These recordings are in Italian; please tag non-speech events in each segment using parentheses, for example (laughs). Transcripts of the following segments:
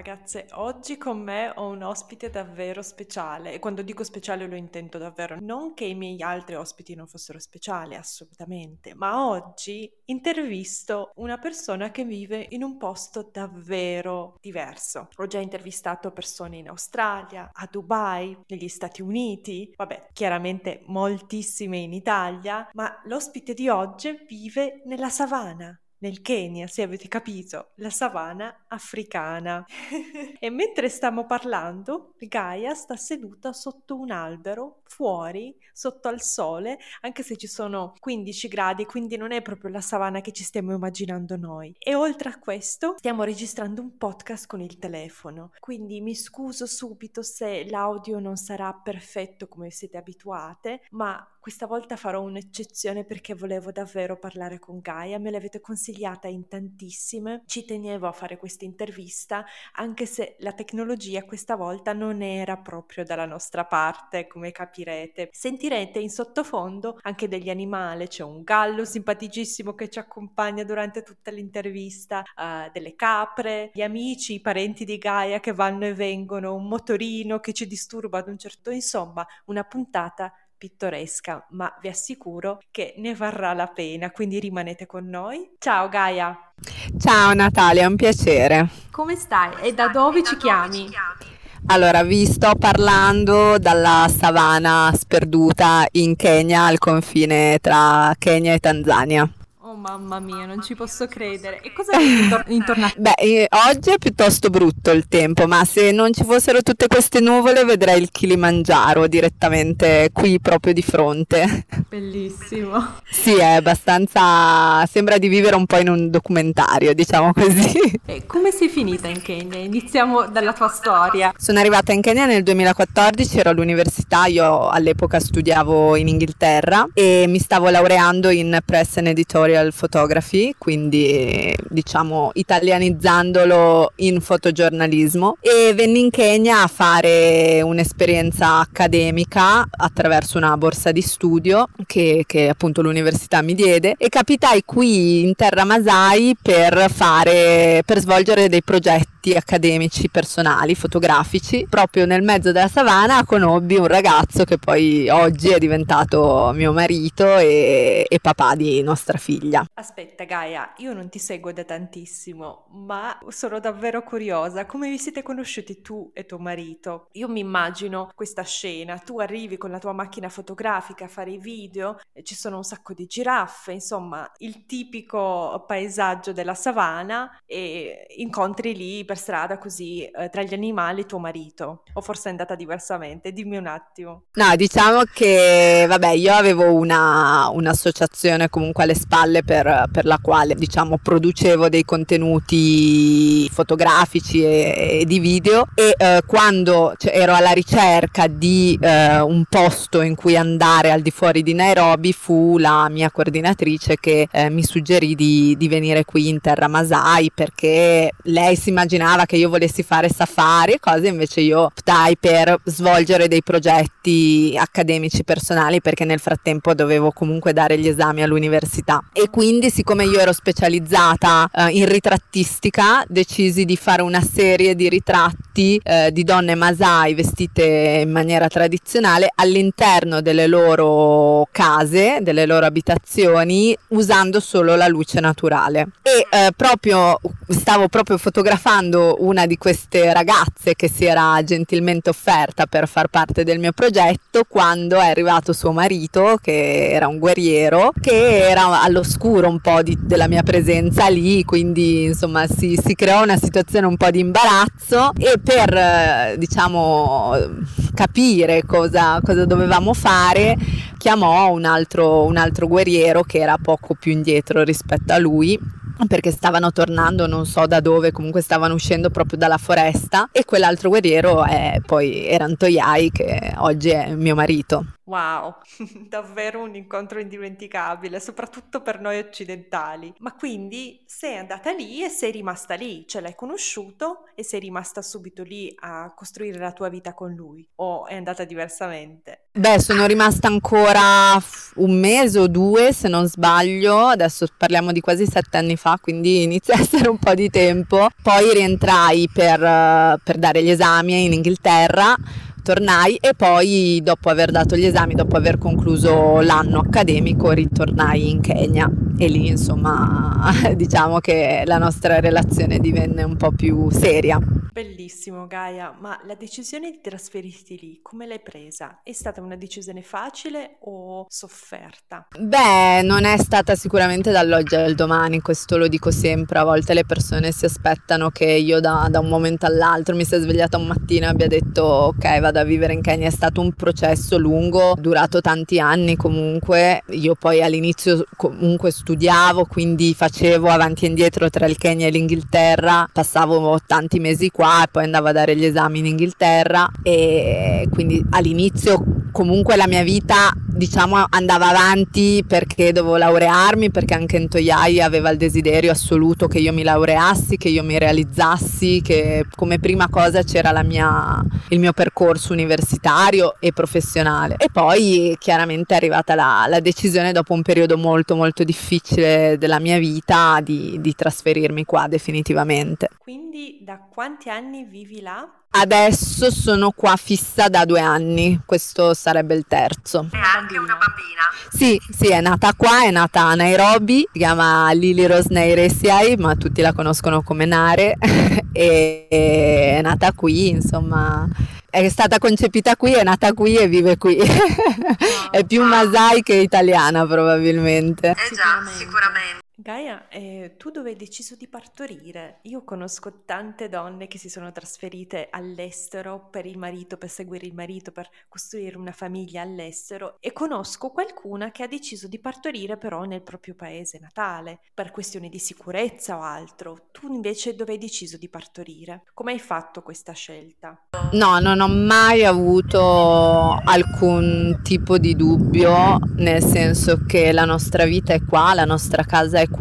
Ragazze, oggi con me ho un ospite davvero speciale e quando dico speciale lo intendo davvero, non che i miei altri ospiti non fossero speciali, assolutamente, ma oggi intervisto una persona che vive in un posto davvero diverso. Ho già intervistato persone in Australia, a Dubai, negli Stati Uniti, vabbè, chiaramente moltissime in Italia, ma l'ospite di oggi vive nella savana nel Kenya, se avete capito, la savana africana. (laughs) e mentre stiamo parlando, Gaia sta seduta sotto un albero, fuori, sotto al sole, anche se ci sono 15 gradi, quindi non è proprio la savana che ci stiamo immaginando noi. E oltre a questo, stiamo registrando un podcast con il telefono, quindi mi scuso subito se l'audio non sarà perfetto come siete abituate, ma questa volta farò un'eccezione perché volevo davvero parlare con Gaia, me l'avete consigliata in tantissime, ci tenevo a fare questa intervista anche se la tecnologia questa volta non era proprio dalla nostra parte, come capirete. Sentirete in sottofondo anche degli animali, c'è un gallo simpaticissimo che ci accompagna durante tutta l'intervista, uh, delle capre, gli amici, i parenti di Gaia che vanno e vengono, un motorino che ci disturba ad un certo, insomma, una puntata pittoresca, ma vi assicuro che ne varrà la pena, quindi rimanete con noi. Ciao Gaia! Ciao Natalia, è un piacere. Come stai e da dove ci chiami? Allora, vi sto parlando dalla savana sperduta in Kenya, al confine tra Kenya e Tanzania. Mamma mia, non ci posso credere. E cosa vedi intorno a Beh, eh, oggi è piuttosto brutto il tempo, ma se non ci fossero tutte queste nuvole vedrei il Kilimangiaro direttamente qui proprio di fronte. Bellissimo. Sì, è abbastanza... sembra di vivere un po' in un documentario, diciamo così. E come sei finita in Kenya? Iniziamo dalla tua storia. Sono arrivata in Kenya nel 2014, ero all'università, io all'epoca studiavo in Inghilterra e mi stavo laureando in Press and Editorial photography, quindi diciamo italianizzandolo in fotogiornalismo. E venni in Kenya a fare un'esperienza accademica attraverso una borsa di studio che, che appunto l'università mi diede. E capitai qui in terra Masai per fare per svolgere dei progetti accademici personali fotografici proprio nel mezzo della savana conobbi un ragazzo che poi oggi è diventato mio marito e, e papà di nostra figlia. Aspetta Gaia, io non ti seguo da tantissimo, ma sono davvero curiosa. Come vi siete conosciuti tu e tuo marito? Io mi immagino questa scena, tu arrivi con la tua macchina fotografica a fare i video, ci sono un sacco di giraffe, insomma, il tipico paesaggio della savana e incontri lì per strada così eh, tra gli animali tuo marito. O forse è andata diversamente, dimmi un attimo. No, diciamo che vabbè, io avevo una, un'associazione comunque alle spalle per, per la quale diciamo producevo dei contenuti fotografici e, e di video e eh, quando cioè, ero alla ricerca di eh, un posto in cui andare al di fuori di Nairobi fu la mia coordinatrice che eh, mi suggerì di, di, venire qui in terra Masai perché lei si immaginava che io volessi fare safari e cose invece io optai per svolgere dei progetti accademici personali perché nel frattempo dovevo comunque dare gli esami all'università. E quindi siccome io ero specializzata eh, in ritrattistica decisi di fare una serie di ritratti eh, di donne masai vestite in maniera tradizionale all'interno delle loro case, delle loro abitazioni usando solo la luce naturale. E eh, proprio stavo proprio fotografando una di queste ragazze che si era gentilmente offerta per far parte del mio progetto quando è arrivato suo marito che era un guerriero che era allo scopo sicuro un po' di, della mia presenza lì, quindi insomma si, si, creò una situazione un po' di imbarazzo e per diciamo capire cosa, cosa dovevamo fare chiamò un altro, un altro guerriero che era poco più indietro rispetto a lui perché stavano tornando non so da dove, comunque stavano uscendo proprio dalla foresta e quell'altro guerriero è poi era Antoiai che oggi è mio marito. Wow, (laughs) davvero un incontro indimenticabile, soprattutto per noi occidentali. Ma quindi sei andata lì e sei rimasta lì, cioè l'hai conosciuto e sei rimasta subito lì a costruire la tua vita con lui o è andata diversamente? Beh, sono rimasta ancora un mese o due, se non sbaglio, adesso parliamo di quasi sette anni fa, quindi inizia a essere un po' di tempo. Poi rientrai per, per dare gli esami in Inghilterra tornai e poi dopo aver dato gli esami, dopo aver concluso l'anno accademico, ritornai in Kenya e lì insomma (laughs) diciamo che la nostra relazione divenne un po' più seria. Bellissimo Gaia, ma la decisione di trasferirti lì, come l'hai presa? È stata una decisione facile o sofferta? Beh, non è stata sicuramente dall'oggi al domani, questo lo dico sempre, a volte le persone si aspettano che io da, da un momento all'altro mi sia svegliata un mattino e abbia detto ok vado a vivere in Kenya, è stato un processo lungo, durato tanti anni comunque, io poi all'inizio comunque studiavo, quindi facevo avanti e indietro tra il Kenya e l'Inghilterra, passavo tanti mesi qua e poi andavo a dare gli esami in Inghilterra. E quindi all'inizio comunque la mia vita diciamo andava avanti perché dovevo laurearmi, perché anche in Toyai aveva il desiderio assoluto che io mi laureassi, che io mi realizzassi, che come prima cosa c'era mia, il mio percorso universitario e professionale. E poi chiaramente è arrivata la, la, decisione dopo un periodo molto molto difficile della mia vita di, di trasferirmi qua definitivamente. Quindi da quanti anni vivi là? Adesso sono qua fissa da due anni, questo sarebbe il terzo. E anche una bambina? Sì, sì, è nata qua, è nata a Nairobi, si chiama Lily Rose Nairesiai, ma tutti la conoscono come Nare, (laughs) e è nata qui, insomma è stata concepita qui, è nata qui e vive qui. (laughs) è più Masai che italiana probabilmente. Eh già, sicuramente. Gaia, eh, tu dove hai deciso di partorire? Io conosco tante donne che si sono trasferite all'estero per il marito, per seguire il marito, per costruire una famiglia all'estero e conosco qualcuna che ha deciso di partorire però nel proprio paese natale, per questioni di sicurezza o altro. Tu invece dove hai deciso di partorire? Come hai fatto questa scelta? No, non ho mai avuto alcun tipo di dubbio, nel senso che la nostra vita è qua, la nostra casa è qua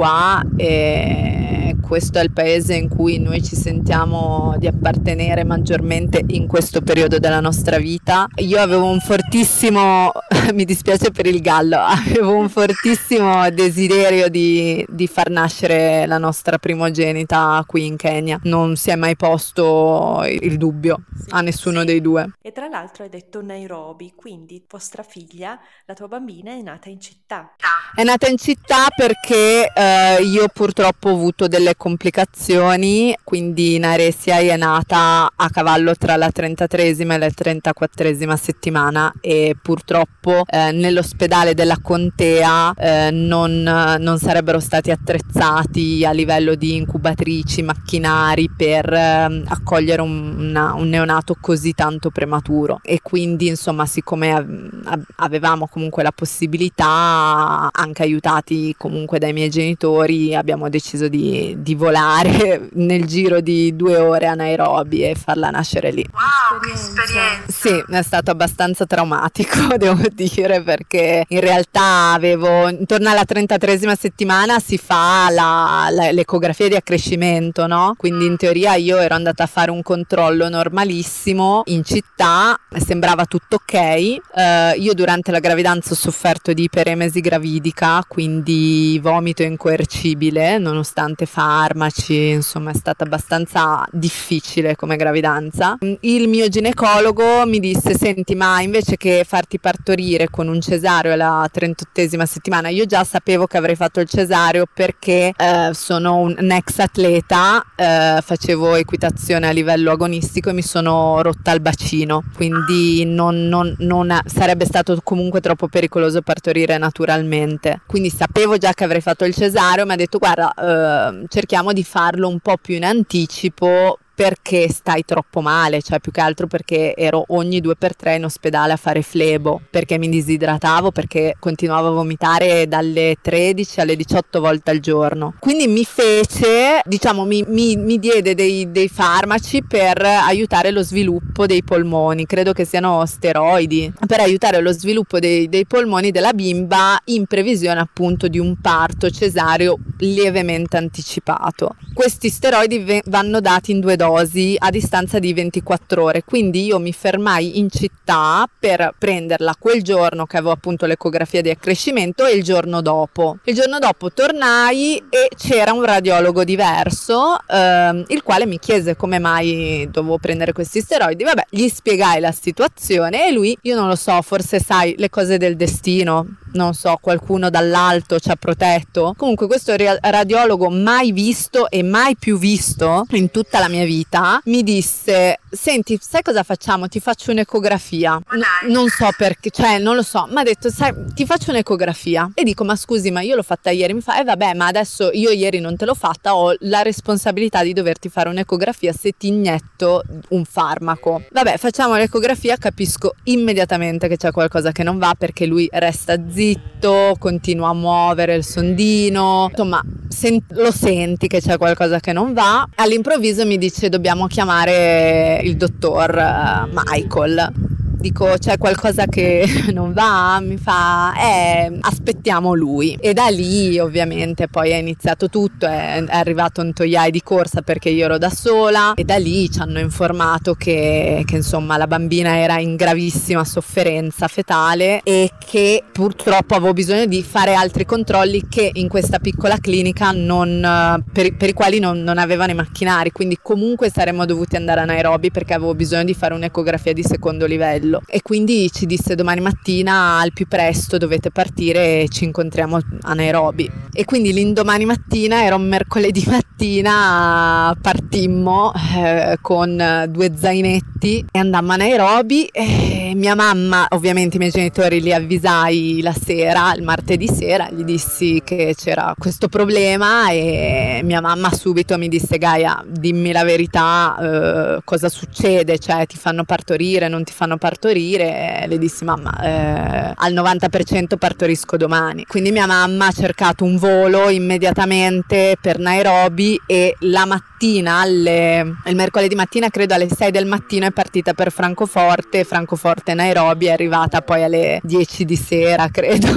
e questo è il paese in cui noi ci sentiamo di appartenere maggiormente in questo periodo della nostra vita. Io avevo un fortissimo, (laughs) mi dispiace per il gallo, (laughs) avevo un fortissimo desiderio di, di far nascere la nostra primogenita qui in Kenya. Non si è mai posto il dubbio sì, a nessuno sì. dei due. E tra l'altro hai detto Nairobi, quindi vostra figlia, la tua bambina è nata in città. È nata in città perché eh, io purtroppo ho avuto delle complicazioni, quindi Naresia è nata a cavallo tra la 33esima e la 34esima settimana e purtroppo eh, nell'ospedale della contea eh, non, non, sarebbero stati attrezzati a livello di incubatrici, macchinari per eh, accogliere un, una, un, neonato così tanto prematuro. E quindi insomma siccome avevamo comunque la possibilità anche aiutati comunque dai miei genitori abbiamo deciso di, di volare (laughs) nel giro di due ore a Nairobi e farla nascere lì. Wow, che esperienza! Sì, è stato abbastanza traumatico, (laughs) devo dire, perché in realtà avevo intorno alla 33esima settimana si fa la, la, l'ecografia di accrescimento, no? Quindi in teoria io ero andata a fare un controllo normalissimo in città, sembrava tutto ok. Uh, io durante la gravidanza ho sofferto di iperemesi gravidica, quindi vomito incoercibile, nonostante farmaci farmaci, insomma è stata abbastanza difficile come gravidanza. Il mio ginecologo mi disse, senti ma invece che farti partorire con un cesareo alla 38esima settimana, io già sapevo che avrei fatto il cesareo perché eh, sono un, ex atleta, eh, facevo equitazione a livello agonistico e mi sono rotta il bacino, quindi non, non, non sarebbe stato comunque troppo pericoloso partorire naturalmente. Quindi sapevo già che avrei fatto il cesareo, mi ha detto guarda eh, cerchiamo di farlo un po' più in anticipo perché stai troppo male, cioè più che altro perché ero ogni due per tre in ospedale a fare flebo, perché mi disidratavo, perché continuavo a vomitare dalle 13 alle 18 volte al giorno. Quindi mi fece, diciamo, mi, mi, mi diede dei, dei farmaci per aiutare lo sviluppo dei polmoni, credo che siano steroidi, per aiutare lo sviluppo dei, dei polmoni della bimba in previsione appunto di un parto cesareo lievemente anticipato. Questi steroidi v- vanno dati in due dosi a distanza di 24 ore, quindi io mi fermai in città per prenderla quel giorno che avevo appunto l'ecografia di accrescimento e il giorno dopo. Il giorno dopo tornai e c'era un radiologo diverso, ehm, il quale mi chiese come mai dovevo prendere questi steroidi. Vabbè, gli spiegai la situazione e lui, io non lo so, forse sai le cose del destino, non so, qualcuno dall'alto ci ha protetto. Comunque questo radiologo mai visto e mai più visto in tutta la mia vita mi disse "Senti, sai cosa facciamo? Ti faccio un'ecografia". N- non so perché, cioè non lo so, mi ha detto "Sai, ti faccio un'ecografia". E dico "Ma scusi, ma io l'ho fatta ieri". Mi fa "Eh vabbè, ma adesso io ieri non te l'ho fatta, ho la responsabilità di doverti fare un'ecografia se ti inietto un farmaco". Vabbè, facciamo l'ecografia, capisco immediatamente che c'è qualcosa che non va perché lui resta zitto zitto, continua a muovere il sondino, insomma sen- lo senti che c'è qualcosa che non va. All'improvviso mi dice dobbiamo chiamare il dottor uh, Michael dico c'è qualcosa che (laughs) non va, mi fa eh aspettiamo lui e da lì ovviamente poi è iniziato tutto, è, è arrivato un toiai di corsa perché io ero da sola e da lì ci hanno informato che, che insomma la bambina era in gravissima sofferenza fetale e che purtroppo avevo bisogno di fare altri controlli che in questa piccola clinica non, per, per i quali non, non avevano i macchinari, quindi comunque saremmo dovuti andare a Nairobi perché avevo bisogno di fare un'ecografia di secondo livello quello e quindi ci disse domani mattina al più presto dovete partire e ci incontriamo a Nairobi. E quindi l'indomani mattina era un mercoledì (laughs) mattina partimmo eh, con due zainetti e andammo a Nairobi e mia mamma ovviamente i miei genitori li avvisai la sera il martedì sera gli dissi che c'era questo problema e mia mamma subito mi disse Gaia dimmi la verità eh, cosa succede? Cioè ti fanno partorire non ti fanno partorire? Partorire, le dissi mamma eh, al 90% partorisco domani. Quindi mia mamma ha cercato un volo immediatamente per Nairobi e la mattina, alle, il mercoledì mattina credo alle 6 del mattino è partita per Francoforte, Francoforte Nairobi è arrivata poi alle 10 di sera (laughs) credo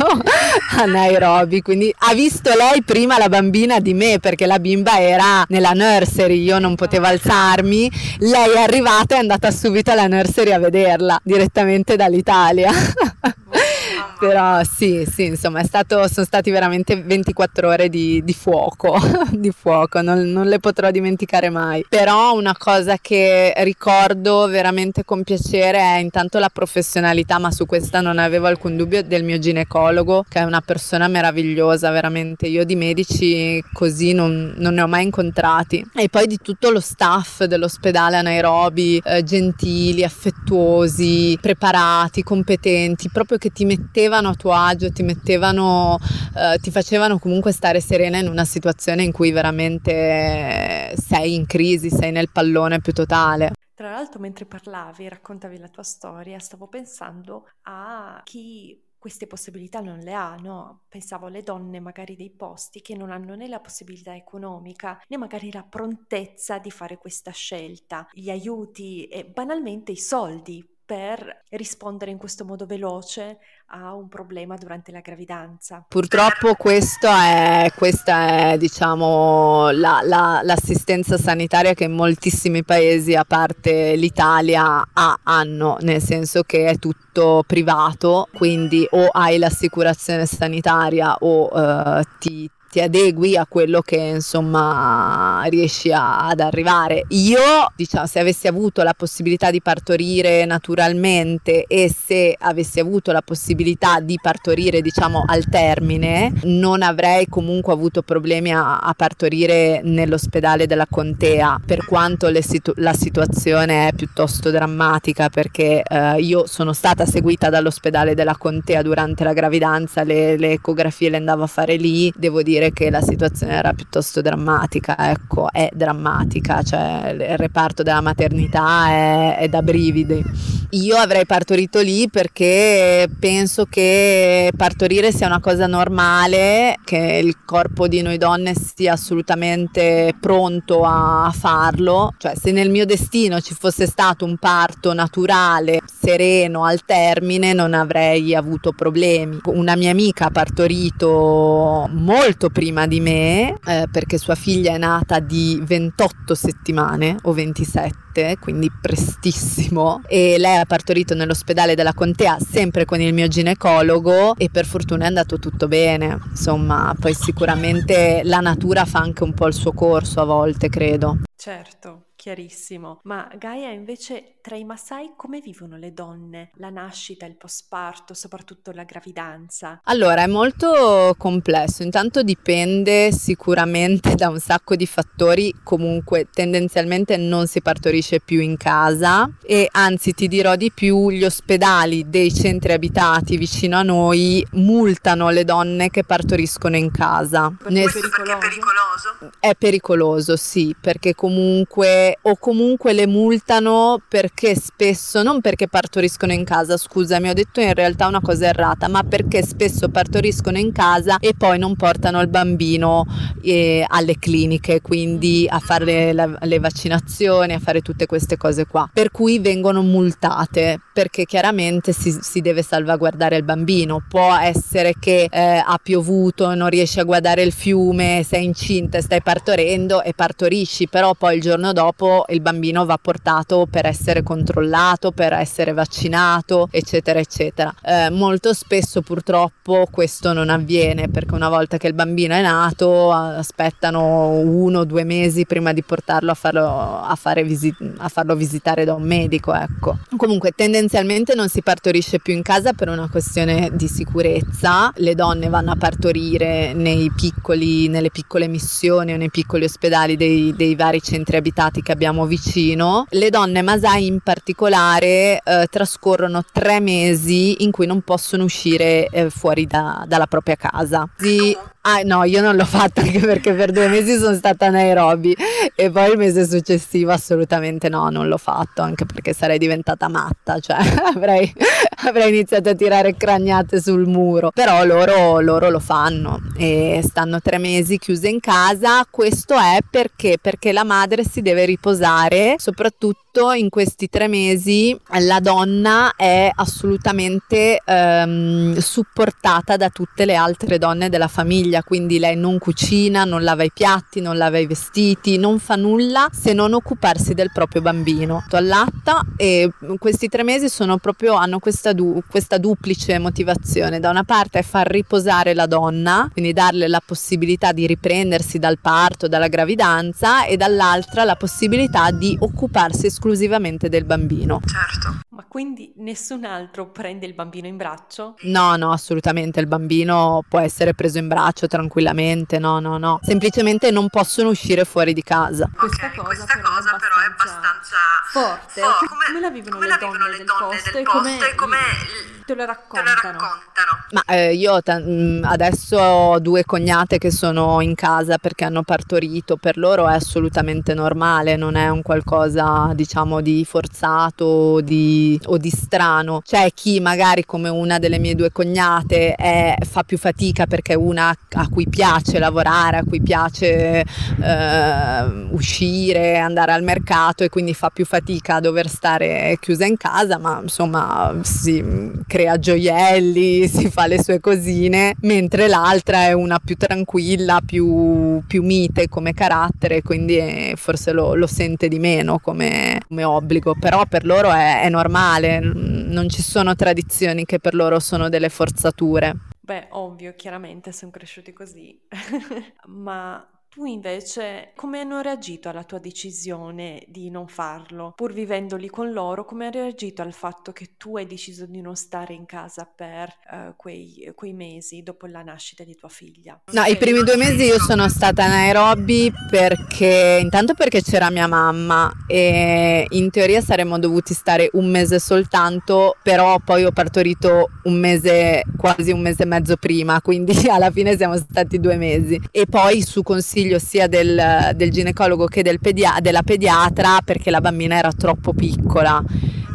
a Nairobi, quindi ha visto lei prima la bambina di me perché la bimba era nella nursery, io non potevo alzarmi, lei è arrivata e è andata subito alla nursery a vederla direttamente dall'Italia. (laughs) Però sì, sì, insomma, stato, sono stati veramente 24 ore di, di fuoco, (laughs) di fuoco, non, non, le potrò dimenticare mai. Però una cosa che ricordo veramente con piacere è intanto la professionalità, ma su questa non avevo alcun dubbio, del mio ginecologo, che è una persona meravigliosa, veramente. Io di medici così non, non ne ho mai incontrati. E poi di tutto lo staff dell'ospedale a Nairobi, eh, gentili, affettuosi, preparati, competenti, proprio che ti mettevano mettevano a tuo agio, ti mettevano, eh, ti facevano comunque stare serena in una situazione in cui veramente sei in crisi, sei nel pallone più totale. Tra l'altro, mentre parlavi, raccontavi la tua storia, stavo pensando a chi queste possibilità non le ha, no? Pensavo alle donne magari dei posti che non hanno né la possibilità economica né magari la prontezza di fare questa scelta, gli aiuti e banalmente i soldi per rispondere in questo modo veloce a un problema durante la gravidanza. Purtroppo questo è, questa è diciamo, la, la, l'assistenza sanitaria che moltissimi paesi, a parte l'Italia, ha, hanno, nel senso che è tutto privato, quindi o hai l'assicurazione sanitaria o uh, ti ti adegui a quello che insomma riesci a, ad arrivare. Io, diciamo, se avessi avuto la possibilità di partorire naturalmente e se avessi avuto la possibilità di partorire, diciamo, al termine, non avrei comunque avuto problemi a, a partorire nell'ospedale della contea, per quanto situ- la situazione è piuttosto drammatica perché eh, io sono stata seguita dall'ospedale della contea durante la gravidanza, le, le ecografie le andavo a fare lì, devo dire dire che la situazione era piuttosto drammatica, ecco, è drammatica, cioè il reparto della maternità è, è da brividi. Io avrei partorito lì perché penso che partorire sia una cosa normale, che il corpo di noi donne sia assolutamente pronto a farlo, cioè se nel mio destino ci fosse stato un parto naturale, sereno al termine, non avrei avuto problemi. Una mia amica ha partorito molto prima di me eh, perché sua figlia è nata di 28 settimane o 27 quindi prestissimo. E lei ha partorito nell'ospedale della contea sempre con il mio ginecologo e per fortuna è andato tutto bene. Insomma poi sicuramente la natura fa anche un po' il suo corso a volte credo. Certo chiarissimo. Ma Gaia, invece, tra i Masai come vivono le donne la nascita, il postparto, soprattutto la gravidanza? Allora, è molto complesso. Intanto dipende sicuramente (laughs) da un sacco di fattori. Comunque, tendenzialmente non si partorisce più in casa e anzi ti dirò di più, gli ospedali dei centri abitati vicino a noi multano le donne che partoriscono in casa. Perché, Nel... è pericoloso? È pericoloso, sì, perché comunque o comunque le multano perché spesso, non perché partoriscono in casa, scusami, ho detto in realtà una cosa errata, ma perché spesso partoriscono in casa e poi non portano il bambino eh, alle cliniche, quindi a fare le, le vaccinazioni, a fare tutte queste cose qua. Per cui vengono multate perché chiaramente si, si deve salvaguardare il bambino. Può essere che eh, ha piovuto, non riesci a guardare il fiume, sei incinta stai partorendo e partorisci, però poi il giorno dopo il bambino va portato per essere controllato, per essere vaccinato, eccetera, eccetera. Eh, molto spesso purtroppo questo non avviene perché una volta che il bambino è nato aspettano uno o due mesi prima di portarlo a farlo, a visi- a farlo visitare da un medico. Ecco. Comunque tendenzialmente non si partorisce più in casa per una questione di sicurezza, le donne vanno a partorire piccoli, nelle piccole missioni o nei piccoli ospedali dei, dei vari centri abitati che abbiamo vicino, le donne Masai in particolare eh, trascorrono tre mesi in cui non possono uscire eh, fuori da, dalla propria casa. Sì, Ah no, io non l'ho fatto anche perché per due mesi sono stata a Nairobi e poi il mese successivo assolutamente no, non l'ho fatto anche perché sarei diventata matta, cioè (laughs) avrei, avrei iniziato a tirare cragnate sul muro, però loro, loro lo fanno e stanno tre mesi chiuse in casa, questo è perché? Perché la madre si deve riposare, soprattutto in questi tre mesi la donna è assolutamente ehm, supportata da tutte le altre donne della famiglia quindi lei non cucina, non lava i piatti, non lava i vestiti, non fa nulla se non occuparsi del proprio bambino. Allatta e questi tre mesi proprio, hanno questa, du- questa duplice motivazione. Da una parte è far riposare la donna, quindi darle la possibilità di riprendersi dal parto, dalla gravidanza e dall'altra la possibilità di occuparsi esclusivamente del bambino. Certo. Ma quindi nessun altro prende il bambino in braccio? No, no, assolutamente. Il bambino può essere preso in braccio tranquillamente. No, no, no. Semplicemente non possono uscire fuori di casa. Questa cosa, questa però, cosa è però, è abbastanza forte. forte. Come, come, la vivono, come le, la vivono donne le donne del posto, del posto e come, te lo raccontano? Te lo raccontano. Ma eh, io t- mm, adesso ho due cognate che sono in casa perché hanno partorito. Per loro è assolutamente normale, non è un qualcosa, diciamo, di forzato, di o di strano. C'è chi magari come una delle mie due cognate è, fa più fatica perché è una a cui piace lavorare, a cui piace eh, uscire, andare al mercato e quindi fa più fatica a dover stare chiusa in casa, ma insomma si crea gioielli, (laughs) si fa le sue cosine, mentre l'altra è una più tranquilla, più, più mite come carattere, quindi forse lo, lo sente di meno come, come obbligo, però per loro è, è normale normale, non ci sono tradizioni che per loro sono delle forzature. Beh, ovvio, chiaramente sono cresciuti così, (laughs) ma Tu invece come hanno reagito alla tua decisione di non farlo? Pur vivendo lì con loro, come hanno reagito al fatto che tu hai deciso di non stare in casa per uh, quei, quei, mesi dopo la nascita di tua figlia? No, i primi due mesi io sono stata a Nairobi perché intanto perché c'era mia mamma e in teoria saremmo dovuti stare un mese soltanto, però poi ho partorito un mese, quasi un mese e mezzo prima, quindi (laughs) alla fine siamo stati due mesi. E poi su consiglio consiglio sia del, del ginecologo che del pedia- della pediatra perché la bambina era troppo piccola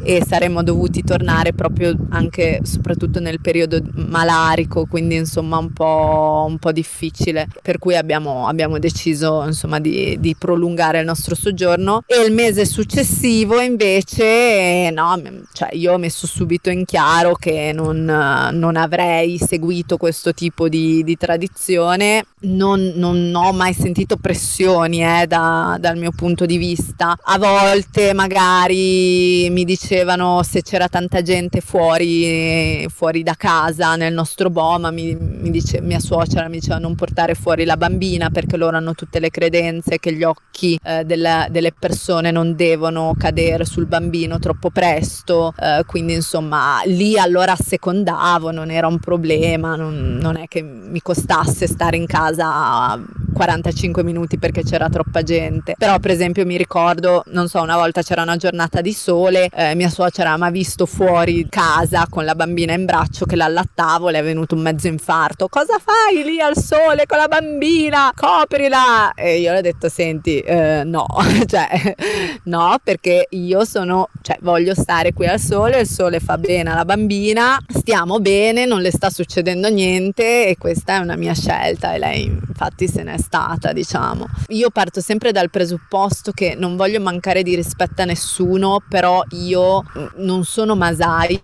e saremmo dovuti tornare proprio anche soprattutto nel periodo malarico, quindi insomma un po', un po difficile, per cui abbiamo, abbiamo deciso insomma di, di, prolungare il nostro soggiorno. E il mese successivo invece no, cioè io ho messo subito in chiaro che non, non avrei seguito questo tipo di, di tradizione, non, non, ho mai sentito pressioni eh, da, dal mio punto di vista, a volte magari mi dice dicevano se c'era tanta gente fuori, fuori da casa nel nostro Boma, mi, mi dice, mia suocera mi diceva non portare fuori la bambina perché loro hanno tutte le credenze che gli occhi eh, della, delle persone non devono cadere sul bambino troppo presto, eh, quindi insomma lì allora assecondavo, non era un problema, non, non è che mi costasse stare in casa 45 minuti perché c'era troppa gente, però per esempio mi ricordo, non so, una volta c'era una giornata di sole, eh, mia suocera mi ha visto fuori casa con la bambina in braccio che l'allattavo, le è venuto un mezzo infarto. Cosa fai lì al sole con la bambina? Coprila! E io le ho detto, senti, eh, no, (laughs) cioè, no, perché io sono, cioè, voglio stare qui al sole, il sole fa bene alla bambina, stiamo bene, non le sta succedendo niente e questa è una mia scelta e lei infatti se n'è stata, diciamo. Io parto sempre dal presupposto che non voglio mancare di rispetto a nessuno, però io non sono Masai,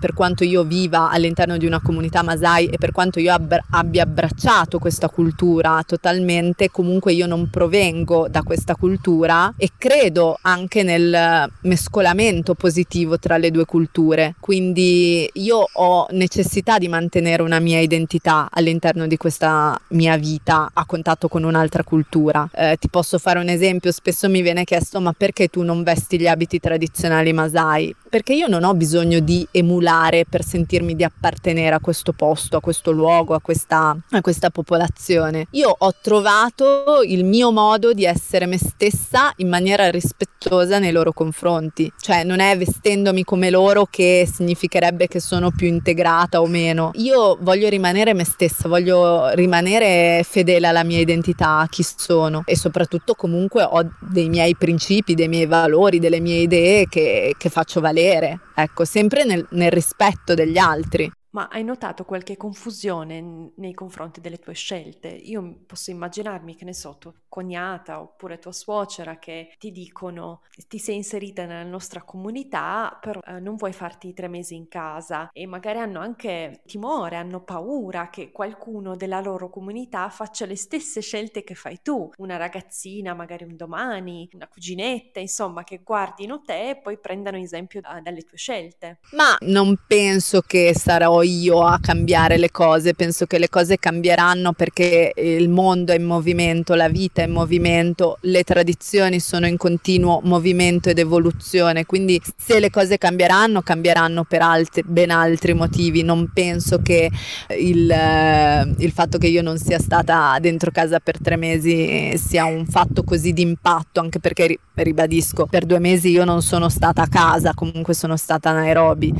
per quanto io viva all'interno di una comunità Masai e per quanto io abbia abbracciato questa cultura totalmente, comunque io non provengo da questa cultura e credo anche nel mescolamento positivo tra le due culture. Quindi io ho necessità di mantenere una mia identità all'interno di questa mia vita a contatto con un'altra cultura. Eh, ti posso fare un esempio, spesso mi viene chiesto ma perché tu non vesti gli abiti tradizionali masai, perché io non ho bisogno di emulare per sentirmi di appartenere a questo posto, a questo luogo, a questa, a questa popolazione. Io ho trovato il mio modo di essere me stessa in maniera rispettosa nei loro confronti, cioè non è vestendomi come loro che significherebbe che sono più integrata o meno. Io voglio rimanere me stessa, voglio rimanere fedele alla mia identità, a chi sono e soprattutto comunque ho dei miei principi, dei miei valori, delle mie idee che che, faccio valere, ecco, sempre nel, nel rispetto degli altri. Ma hai notato qualche confusione nei confronti delle tue scelte? Io posso immaginarmi, che ne so, tua cognata oppure tua suocera che ti dicono ti sei inserita nella nostra comunità, però eh, non vuoi farti tre mesi in casa e magari hanno anche timore, hanno paura che qualcuno della loro comunità faccia le stesse scelte che fai tu, una ragazzina, magari un domani, una cuginetta, insomma, che guardino te e poi prendano esempio da, dalle tue scelte. Ma non penso che sarò io a cambiare le cose, penso che le cose cambieranno perché il mondo è in movimento, la vita è in movimento, le tradizioni sono in continuo movimento ed evoluzione, quindi se le cose cambieranno, cambieranno per altri, ben altri motivi, non penso che il, eh, il fatto che io non sia stata dentro casa per tre mesi sia un fatto così di impatto, anche perché ribadisco, per due mesi io non sono stata a casa, comunque sono stata a Nairobi,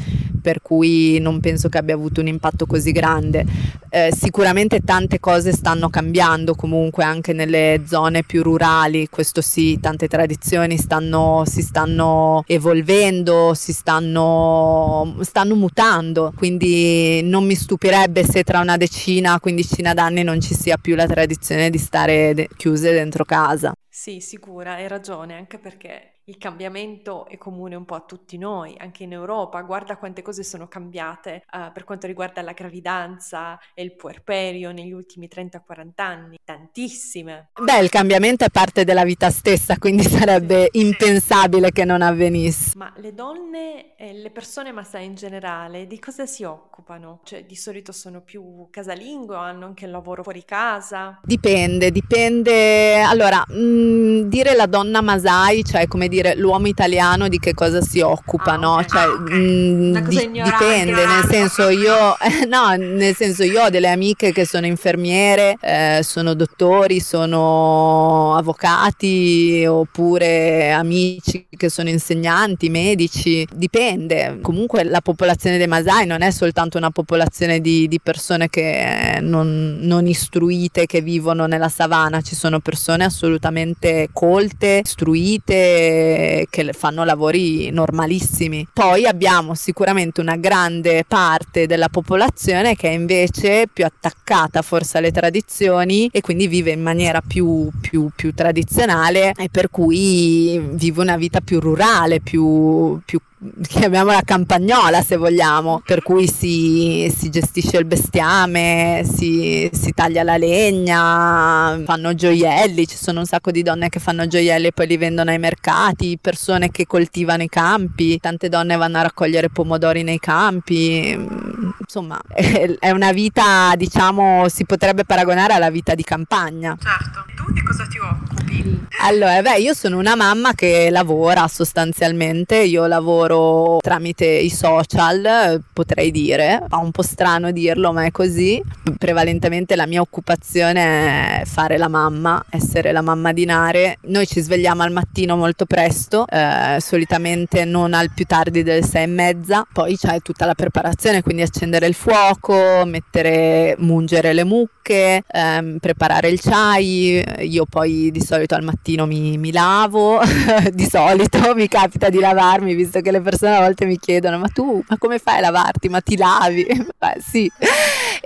per cui non penso che abbia avuto un impatto così grande. Eh, sicuramente tante cose stanno cambiando comunque anche nelle zone più rurali, questo sì, tante tradizioni stanno, si stanno evolvendo, si stanno, stanno mutando, quindi non mi stupirebbe se tra una decina, quindicina d'anni non ci sia più la tradizione di stare de- chiuse dentro casa. Sì, sicura, hai ragione, anche perché il cambiamento è comune un po' a tutti noi, anche in Europa. Guarda quante cose sono cambiate uh, per quanto riguarda la gravidanza e il puerperio negli ultimi 30-40 anni. Tantissime. Beh, il cambiamento è parte della vita stessa, quindi sarebbe sì, impensabile che non avvenisse. Ma le donne e le persone Masai in generale di cosa si occupano? Cioè, di solito sono più casalinghe o hanno anche il lavoro fuori casa? Dipende, dipende. Allora, mh, dire la donna Masai, cioè come dire l'uomo italiano di che cosa si occupa, ah, no? Okay. Cioè, ah, mh, di, dipende, nel senso io, eh, (laughs) no, nel senso io ho delle amiche che sono infermiere, eh, sono dottori, sono avvocati oppure amici che sono insegnanti, medici, dipende. Comunque la popolazione dei Masai non è soltanto una popolazione di, di persone che non, non istruite, che vivono nella savana, ci sono persone assolutamente gente colte, istruite, che fanno lavori normalissimi. Poi abbiamo sicuramente una grande parte della popolazione che è invece più attaccata forse alle tradizioni e quindi vive in maniera più, più, più tradizionale e per cui vive una vita più rurale, più, più (laughs) chiamiamola campagnola se vogliamo, per cui si, si gestisce il bestiame, si, si, taglia la legna, fanno gioielli, ci sono un sacco di donne che fanno gioielli e poi li vendono ai mercati, persone che coltivano i campi, tante donne vanno a raccogliere pomodori nei campi, insomma (laughs) è una vita diciamo si potrebbe paragonare alla vita di campagna. Certo, tu di cosa ti occupi? Allora, beh, io sono una mamma che lavora sostanzialmente, io lavoro tramite i social, potrei dire, fa un po' strano dirlo, ma è così. Prevalentemente la mia occupazione è fare la mamma, essere la mamma di Nare. Noi ci svegliamo al mattino molto presto, eh, solitamente non al più tardi delle sei e mezza, poi c'è tutta la preparazione, quindi accendere il fuoco, mettere, mungere le mucche, ehm, preparare il chai, io poi di solito al mattino mi, mi lavo, (laughs) di solito mi capita di lavarmi, visto che le persone a volte mi chiedono ma tu ma come fai a lavarti? Ma ti lavi? (laughs) Beh, sì.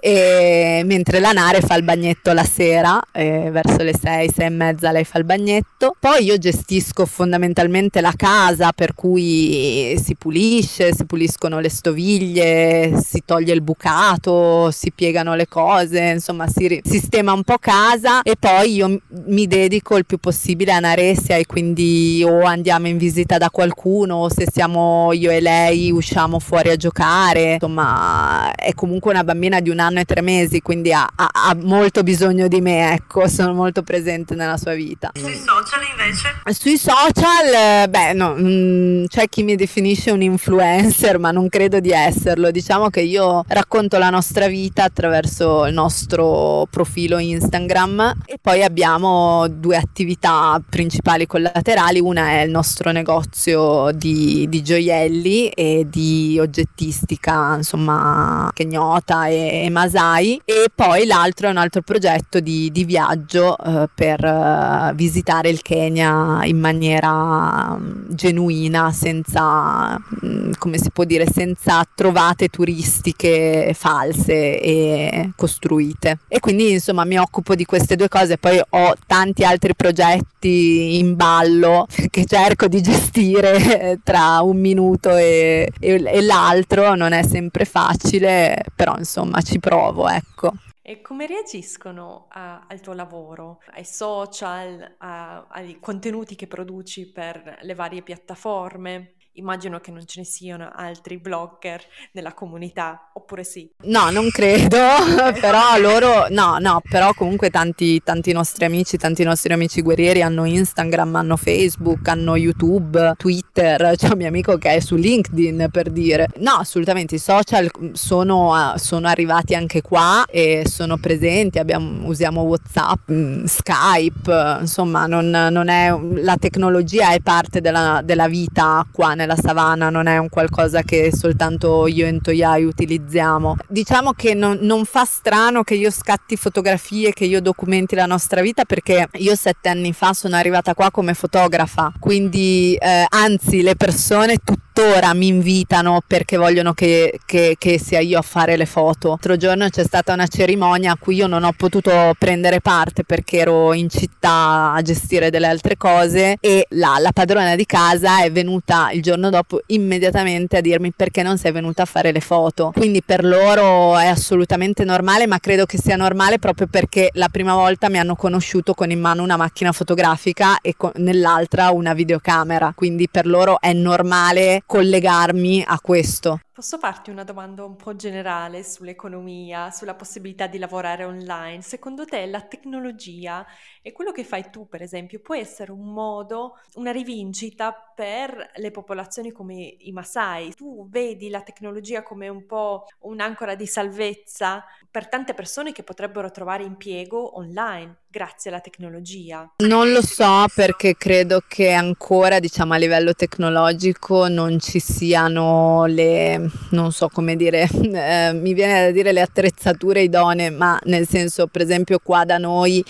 E, mentre la Nare fa il bagnetto la sera, eh, verso le 6, 6 e mezza lei fa il bagnetto. Poi io gestisco fondamentalmente la casa, per cui si pulisce, si puliscono le stoviglie, si toglie il bucato, si piegano le cose, insomma si sistema un po' casa e poi io mi dedico il più possibile a Naresia e quindi o andiamo in visita da qualcuno o se siamo io e lei usciamo fuori a giocare. Insomma, è comunque una bambina di un anno e tre mesi, quindi ha, ha, ha molto bisogno di me, ecco, sono molto presente nella sua vita. Sui social invece? Sui social, beh, no, mh, mm, c'è chi mi definisce un influencer, ma non credo di esserlo. Diciamo che io racconto la nostra vita attraverso il nostro profilo Instagram e poi abbiamo due attività principali collaterali, una è il nostro negozio di, di gioielli e di oggettistica, insomma, kenyota e, e, masai, e poi l'altro è un altro progetto di, di viaggio eh, per uh, visitare il Kenya in maniera um, genuina, senza, um, come si può dire, senza trovate turistiche false e costruite. E quindi, insomma, mi occupo di queste due cose, poi ho tanti altri progetti in ballo (laughs) che cerco di gestire tra un minuto e, e, e l'altro, non è sempre facile, però insomma ci provo, ecco. E come reagiscono a, al tuo lavoro, ai social, a, ai contenuti che produci per le varie piattaforme? Immagino che non ce ne siano altri blogger nella comunità, oppure sì? No, non credo, (laughs) però loro, no, no, però comunque tanti, tanti nostri amici, tanti nostri amici guerrieri hanno Instagram, hanno Facebook, hanno YouTube, Twitter, c'è un mio amico che è su LinkedIn per dire. No, assolutamente, i social sono, sono arrivati anche qua e sono presenti, abbiamo, usiamo Whatsapp, mm, Skype, insomma, non, non è, la tecnologia è parte della, della vita qua nella savana, non è un qualcosa che soltanto io e Toyai utilizziamo. Diciamo che non, non fa strano che io scatti fotografie, che io documenti la nostra vita perché io sette anni fa sono arrivata qua come fotografa, quindi eh, anzi le persone tutte tuttora mi invitano perché vogliono che, che, che, sia io a fare le foto. L'altro giorno c'è stata una cerimonia a cui io non ho potuto prendere parte perché ero in città a gestire delle altre cose e la, la padrona di casa è venuta il giorno dopo immediatamente a dirmi perché non sei venuta a fare le foto. Quindi per loro è assolutamente normale, ma credo che sia normale proprio perché la prima volta mi hanno conosciuto con in mano una macchina fotografica e con, nell'altra una videocamera. Quindi per loro è normale collegarmi a questo. Posso farti una domanda un po' generale sull'economia, sulla possibilità di lavorare online? Secondo te la tecnologia e quello che fai tu, per esempio, può essere un modo, una rivincita per le popolazioni come i Masai? Tu vedi la tecnologia come un po' un'ancora di salvezza per tante persone che potrebbero trovare impiego online grazie alla tecnologia? Non lo so perché credo che ancora, diciamo, a livello tecnologico non ci siano le, non so come dire, (laughs) eh, mi viene da dire le attrezzature idonee, ma nel senso, per esempio, qua da noi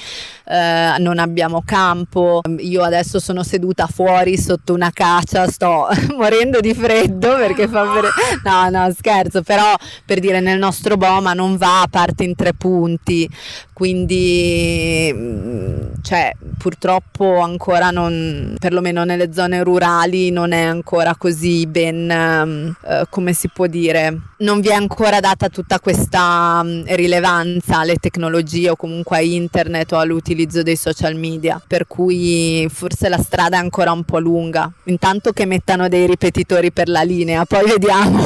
eh, non abbiamo campo. Io adesso sono seduta fuori sotto una caccia, sto (laughs) morendo di freddo perché fa per... No, no, scherzo, però per dire nel nostro Boma non va a parte in tre punti, quindi mm, cioè, purtroppo ancora non, perlomeno nelle zone rurali non è ancora così ben, eh, come si può dire, non vi è ancora data tutta questa mm, rilevanza alle tecnologie o comunque a internet o all'utilizzo dei social media, per cui forse la strada è ancora un po' lunga, intanto che mettano dei ripetitori per la linea, poi vediamo.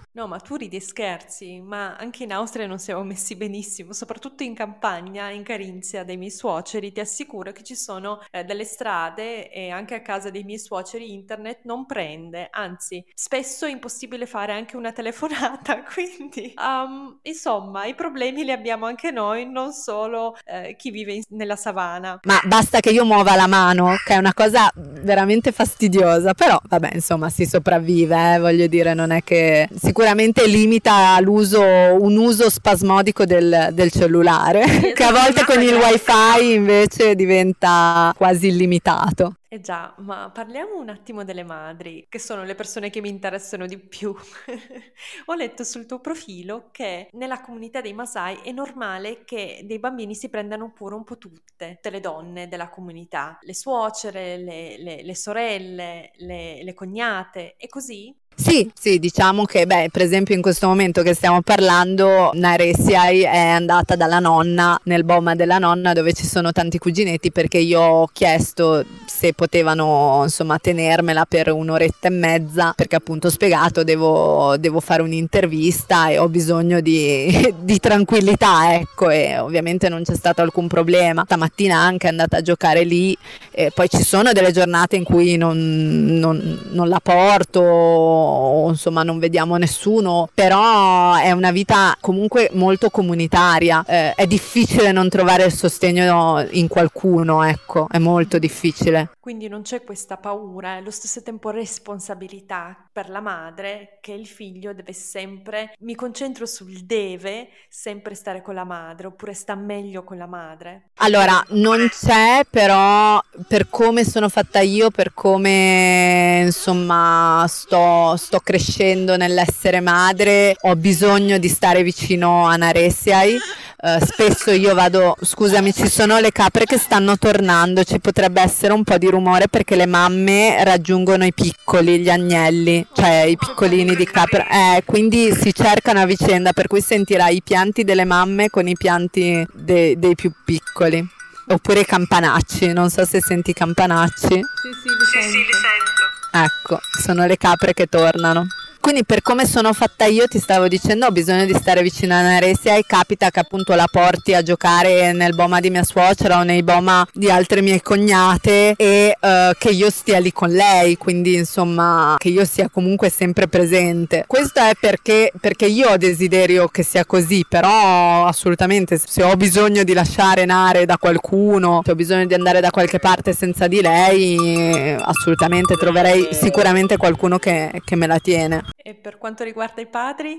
(laughs) No, ma tu ridi e scherzi, ma anche in Austria non siamo messi benissimo, soprattutto in campagna, in Carinzia, dei miei suoceri, ti assicuro che ci sono eh, delle strade e anche a casa dei miei suoceri internet non prende, anzi, spesso è impossibile fare anche una telefonata, (laughs) quindi um, insomma, i problemi li abbiamo anche noi, non solo eh, chi vive in, nella savana. Ma basta che io muova la mano, che è una cosa veramente fastidiosa, però vabbè, insomma, si sopravvive, eh, voglio dire, non è che sicuramente limita l'uso, un uso spasmodico del, del cellulare, (laughs) che a volte con il wifi invece diventa quasi illimitato. Eh già, ma parliamo un attimo delle madri, che sono le persone che mi interessano di più. (laughs) Ho letto sul tuo profilo che nella comunità dei Masai è normale che dei bambini si prendano pure un po' tutte, tutte le donne della comunità, le suocere, le, le, le sorelle, le, le cognate, e così? Sì, sì, diciamo che, beh, per esempio in questo momento che stiamo parlando, Naresiai è andata dalla nonna nel boma della nonna dove ci sono tanti cuginetti perché io ho chiesto se potevano insomma tenermela per un'oretta e mezza perché appunto ho spiegato devo, devo fare un'intervista e ho bisogno di, (laughs) di, tranquillità ecco e ovviamente non c'è stato alcun problema. Stamattina anche è andata a giocare lì e poi ci sono delle giornate in cui non, non, non la porto insomma non vediamo nessuno, però è una vita comunque molto comunitaria, eh, è difficile non trovare il sostegno in qualcuno, ecco, è molto difficile. Quindi non c'è questa paura e allo stesso tempo responsabilità per la madre che il figlio deve sempre, mi concentro sul deve sempre stare con la madre oppure sta meglio con la madre. Allora, non c'è però per come sono fatta io, per come insomma sto, sto crescendo nell'essere madre, ho bisogno di stare vicino a Naresiai. Uh, spesso io vado, scusami, ci sono le capre che stanno tornando, ci potrebbe essere un po' di rumore perché le mamme raggiungono i piccoli, gli agnelli, cioè i piccolini di capra, eh, quindi si cercano a vicenda, per cui sentirai i pianti delle mamme con i pianti de- dei più piccoli. Oppure i campanacci, non so se senti i campanacci. Sì, sì, li sento. Sì, sì, li sento. Ecco, sono le capre che tornano. Quindi per come sono fatta io ti stavo dicendo ho bisogno di stare vicino a Naresia e capita che appunto la porti a giocare nel boma di mia suocera o nei boma di altre mie cognate e uh, che io stia lì con lei, quindi insomma che io sia comunque sempre presente. Questo è perché, perché io ho desiderio che sia così, però assolutamente se ho bisogno di lasciare Nare da qualcuno, se ho bisogno di andare da qualche parte senza di lei, assolutamente troverei sicuramente qualcuno che, che me la tiene. E per quanto riguarda i padri?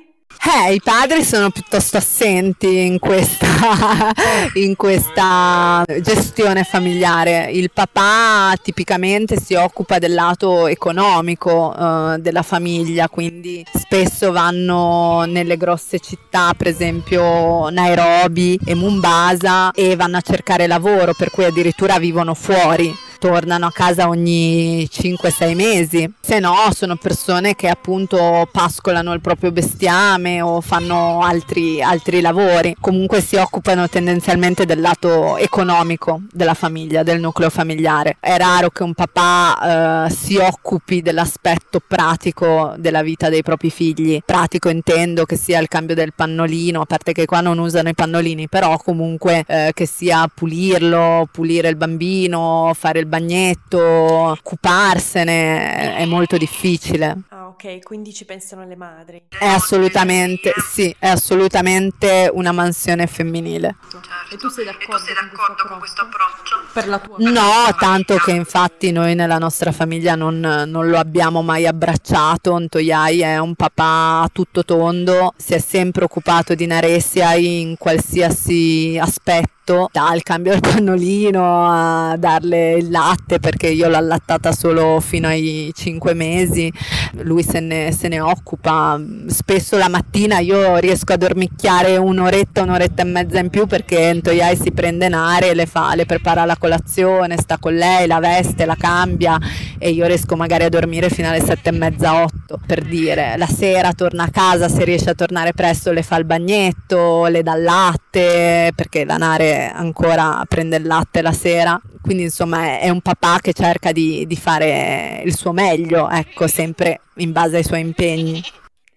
Eh, i padri sono piuttosto assenti in questa, (laughs) in questa gestione familiare. Il papà tipicamente si occupa del lato economico eh, della famiglia, quindi spesso vanno nelle grosse città, per esempio Nairobi e Mombasa, e vanno a cercare lavoro, per cui addirittura vivono fuori tornano a casa ogni 5-6 mesi, se no sono persone che appunto pascolano il proprio bestiame o fanno altri, altri lavori, comunque si occupano tendenzialmente del lato economico della famiglia, del nucleo familiare. È raro che un papà eh, si occupi dell'aspetto pratico della vita dei propri figli, pratico intendo che sia il cambio del pannolino, a parte che qua non usano i pannolini, però comunque eh, che sia pulirlo, pulire il bambino, fare il bagnetto, occuparsene è molto difficile. Ah, ok, quindi ci pensano le madri. È assolutamente, sì, è assolutamente una mansione femminile. E tu sei d'accordo, tu sei d'accordo con, questo approccio? Per la tua No, tanto che infatti noi nella nostra famiglia non, non lo abbiamo mai abbracciato. Ntoyai è un papà tutto tondo, si è sempre occupato di Naresia in qualsiasi aspetto tutto, dal cambio del pannolino a darle il latte perché io l'ho allattata solo fino ai 5 mesi, lui se ne, se ne occupa, spesso la mattina io riesco a dormicchiare un'oretta, un'oretta e mezza in più perché Ntoyai si prende Nare, le, fa, le prepara la colazione, sta con lei, la veste, la cambia e io riesco magari a dormire fino alle sette e mezza, otto per dire, la sera torna a casa, se riesce a tornare presto le fa il bagnetto, le dà il latte perché la Nare ancora prende il latte la sera, quindi insomma è, un papà che cerca di, di fare il suo meglio, ecco, sempre in base ai suoi impegni.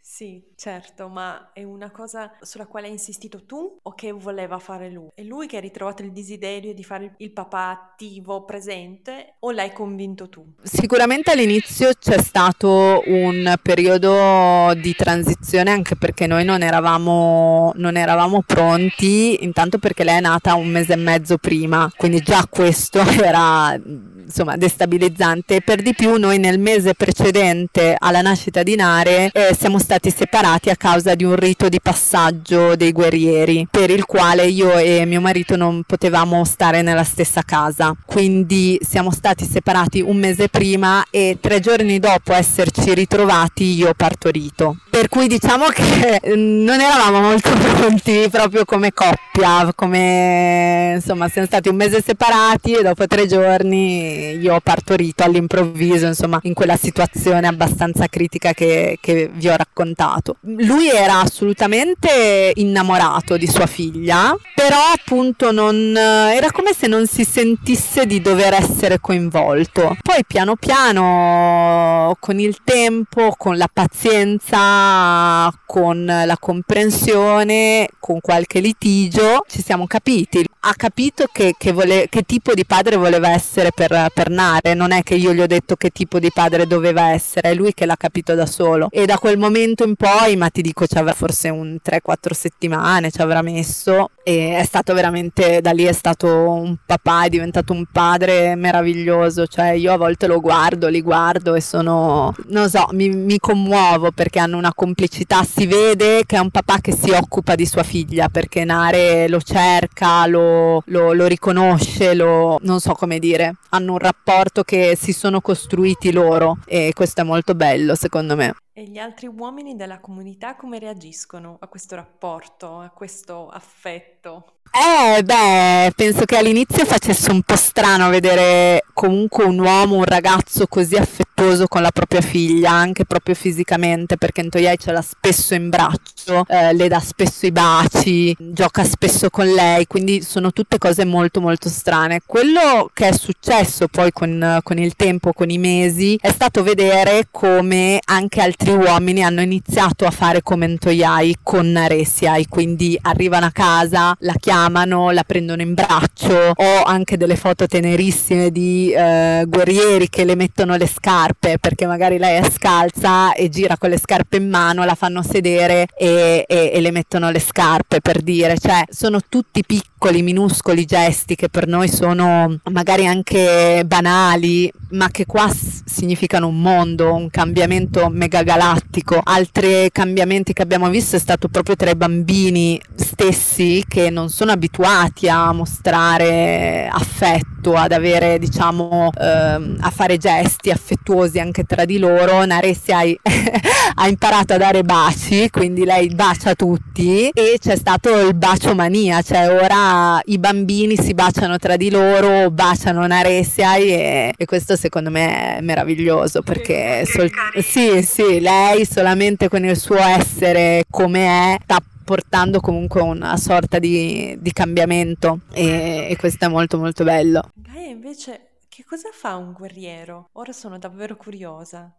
Sì, certo, ma è una cosa sulla quale hai insistito tu o che voleva fare lui? È lui che ha ritrovato il desiderio di fare il papà attivo, presente o l'hai convinto tu? Sicuramente all'inizio c'è stato un periodo di transizione anche perché noi non eravamo, non eravamo pronti, intanto perché lei è nata un mese e mezzo prima, quindi già questo (laughs) era insomma destabilizzante. Per di più noi nel mese precedente alla nascita di Nare eh, siamo stati separati a causa di un rito di passaggio dei guerrieri per il quale io e mio marito non potevamo stare nella stessa casa. Quindi siamo stati separati un mese prima e tre giorni dopo esserci ritrovati io ho partorito. Per cui diciamo che (laughs) non eravamo molto (laughs) pronti proprio come coppia, come insomma siamo stati un mese separati e dopo tre giorni io ho partorito all'improvviso, insomma, in quella situazione abbastanza critica che, che vi ho raccontato. Lui era assolutamente innamorato di sua figlia, però appunto non, era come se non si sentisse di dover essere coinvolto. Poi piano piano, con il tempo, con la pazienza, con la comprensione, con qualche litigio, ci siamo capiti. Ha capito che, che, vole, che tipo di padre voleva essere per, per Nare, non è che io gli ho detto che tipo di padre doveva essere, è lui che l'ha capito da solo. E da quel momento in poi, ma ti dico, ci avrà forse un 3-4 settimane, ci avrà messo e è stato veramente, da lì è stato un papà, è diventato un padre meraviglioso, cioè io a volte lo guardo, li guardo e sono, non so, mi, mi commuovo perché hanno una complicità, si vede che è un papà che si occupa di sua figlia perché Nare lo cerca, lo, lo, lo riconosce, lo, non so come dire, hanno un rapporto che si sono costruiti loro e questo è molto bello secondo me. E gli altri uomini della comunità come reagiscono a questo rapporto, a questo affetto? Perfecto. Eh, beh, penso che all'inizio facesse un po' strano vedere comunque un uomo, un ragazzo così affettuoso con la propria figlia, anche proprio fisicamente, perché Ntoyai ce l'ha spesso in braccio, eh, le dà spesso i baci, gioca spesso con lei, quindi sono tutte cose molto molto strane. Quello che è successo poi con, con il tempo, con i mesi, è stato vedere come anche altri uomini hanno iniziato a fare come Ntoyai con Naresiai, quindi arrivano a casa, la chiamano, chiamano, la prendono in braccio, ho anche delle foto tenerissime di eh, guerrieri che le mettono le scarpe perché magari lei è scalza e gira con le scarpe in mano, la fanno sedere e, e, e le mettono le scarpe per dire, cioè sono tutti piccoli, minuscoli gesti che per noi sono magari anche banali, ma che qua significano un mondo, un cambiamento megagalattico. Altri cambiamenti che abbiamo visto è stato proprio tra i bambini stessi che non sono abituati a mostrare affetto, ad avere, diciamo, ehm, a fare gesti affettuosi anche tra di loro. Naresi ha (laughs) imparato a dare baci, quindi lei bacia tutti e c'è stato il bacio mania, cioè ora i bambini si baciano tra di loro, baciano Naresia e, e questo secondo me è meraviglioso perché sol- sì, sì, lei solamente con il suo essere come è sta portando comunque una sorta di, di cambiamento e, e, questo è molto molto bello. Gaia invece che cosa fa un guerriero? Ora sono davvero curiosa.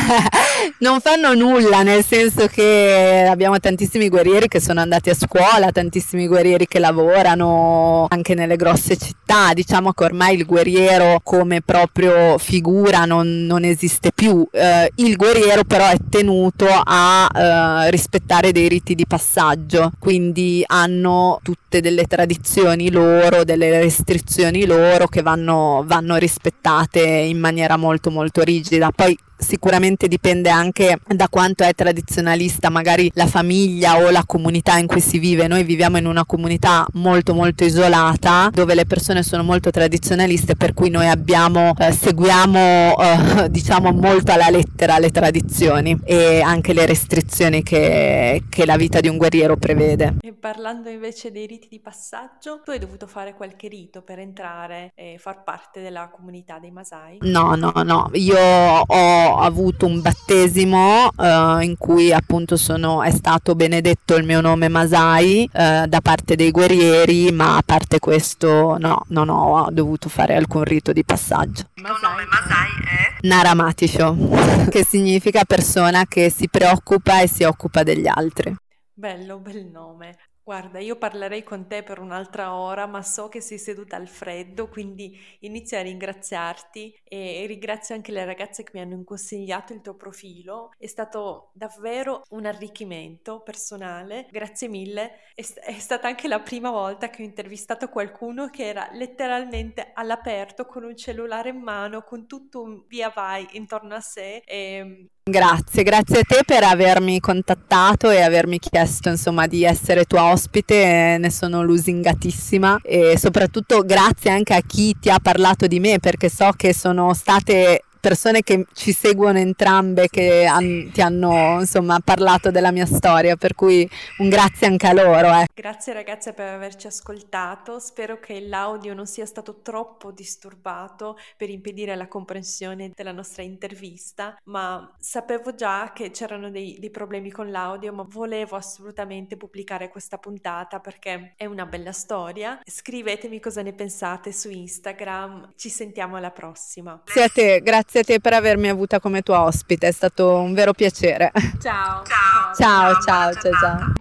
(laughs) non fanno nulla, nel senso che abbiamo tantissimi guerrieri che sono andati a scuola, tantissimi guerrieri che lavorano anche nelle grosse città. Diciamo che ormai il guerriero come proprio figura non, non esiste più. Eh, il guerriero però è tenuto a eh, rispettare dei riti di passaggio, quindi hanno tutte delle tradizioni loro, delle restrizioni loro che vanno, vanno rispettate in maniera molto molto rigida. Poi sicuramente dipende anche da quanto è tradizionalista magari la famiglia o la comunità in cui si vive. Noi viviamo in una comunità molto molto isolata dove le persone sono molto tradizionaliste per cui noi abbiamo, eh, seguiamo eh, (laughs) diciamo molto alla lettera le tradizioni e anche le restrizioni che, che la vita di un guerriero prevede. E parlando invece dei riti di passaggio, tu hai dovuto fare qualche rito per entrare e far parte della comunità dei Masai? No, no, no, io ho avuto un battesimo uh, in cui appunto sono, è stato benedetto il mio nome Masai uh, da parte dei guerrieri, ma a parte questo no, non ho dovuto fare alcun rito di passaggio. Il tuo nome Masai è? Naramatisho, (laughs) che significa persona che si preoccupa e si occupa degli altri. Bello, bel nome. Guarda, io parlerei con te per un'altra ora, ma so che sei seduta al freddo, quindi inizio a ringraziarti e ringrazio anche le ragazze che mi hanno consigliato il tuo profilo. È stato davvero un arricchimento personale. Grazie mille. È, è stata anche la prima volta che ho intervistato qualcuno che era letteralmente all'aperto con un cellulare in mano, con tutto un via vai intorno a sé. E Grazie, grazie a te per avermi contattato e avermi chiesto insomma di essere tua ospite, ne sono lusingatissima e soprattutto grazie anche a chi ti ha parlato di me perché so che sono state persone che ci seguono entrambe, che han, ti hanno insomma parlato della mia storia, per cui un grazie anche a loro. Eh. Grazie ragazze per averci ascoltato, spero che l'audio non sia stato troppo disturbato per impedire la comprensione della nostra intervista, ma sapevo già che c'erano dei, dei problemi con l'audio, ma volevo assolutamente pubblicare questa puntata perché è una bella storia. Scrivetemi cosa ne pensate su Instagram, ci sentiamo alla prossima. Grazie a te, grazie grazie a te per avermi avuta come tua ospite, è stato un vero piacere. Ciao. Ciao, ciao, ciao, ciao. ciao.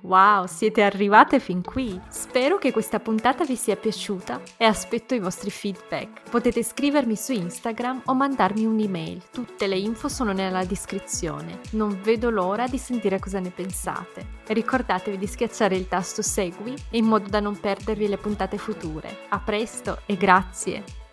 Wow, siete arrivate fin qui! Spero che questa puntata vi sia piaciuta e aspetto i vostri feedback. Potete scrivermi su Instagram o mandarmi un'email, tutte le info sono nella descrizione. Non vedo l'ora di sentire cosa ne pensate. Ricordatevi di schiacciare il tasto segui in modo da non perdervi le puntate future. A presto e grazie!